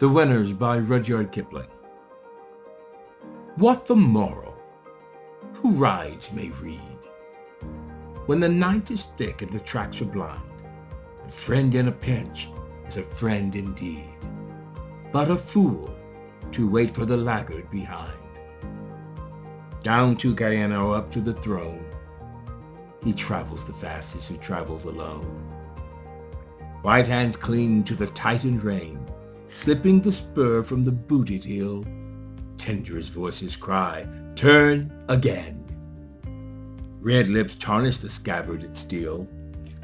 The Winners by Rudyard Kipling. What the moral? Who rides may read. When the night is thick and the tracks are blind, a friend in a pinch is a friend indeed, but a fool to wait for the laggard behind. Down to Gehenna or up to the throne, he travels the fastest who travels alone. White hands cling to the tightened rein, slipping the spur from the booted heel. Tenderest voices cry, turn again. Red lips tarnish the scabbarded steel.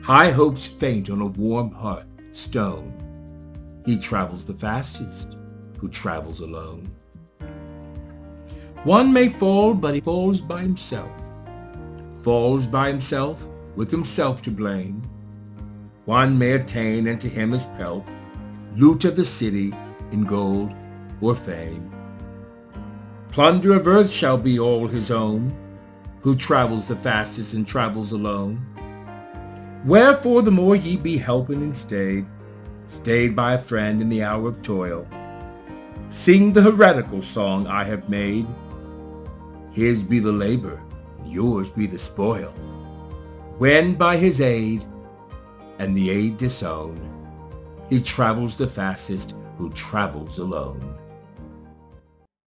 High hopes faint on a warm heart stone. He travels the fastest who travels alone. One may fall, but he falls by himself. Falls by himself, with himself to blame. One may attain, and to him is pelf, loot of the city in gold or fame. Plunder of earth shall be all his own, who travels the fastest and travels alone. Wherefore the more ye be helping and stayed, stayed by a friend in the hour of toil, sing the heretical song I have made, his be the labor, yours be the spoil. When by his aid, and the aid disowned, he travels the fastest who travels alone.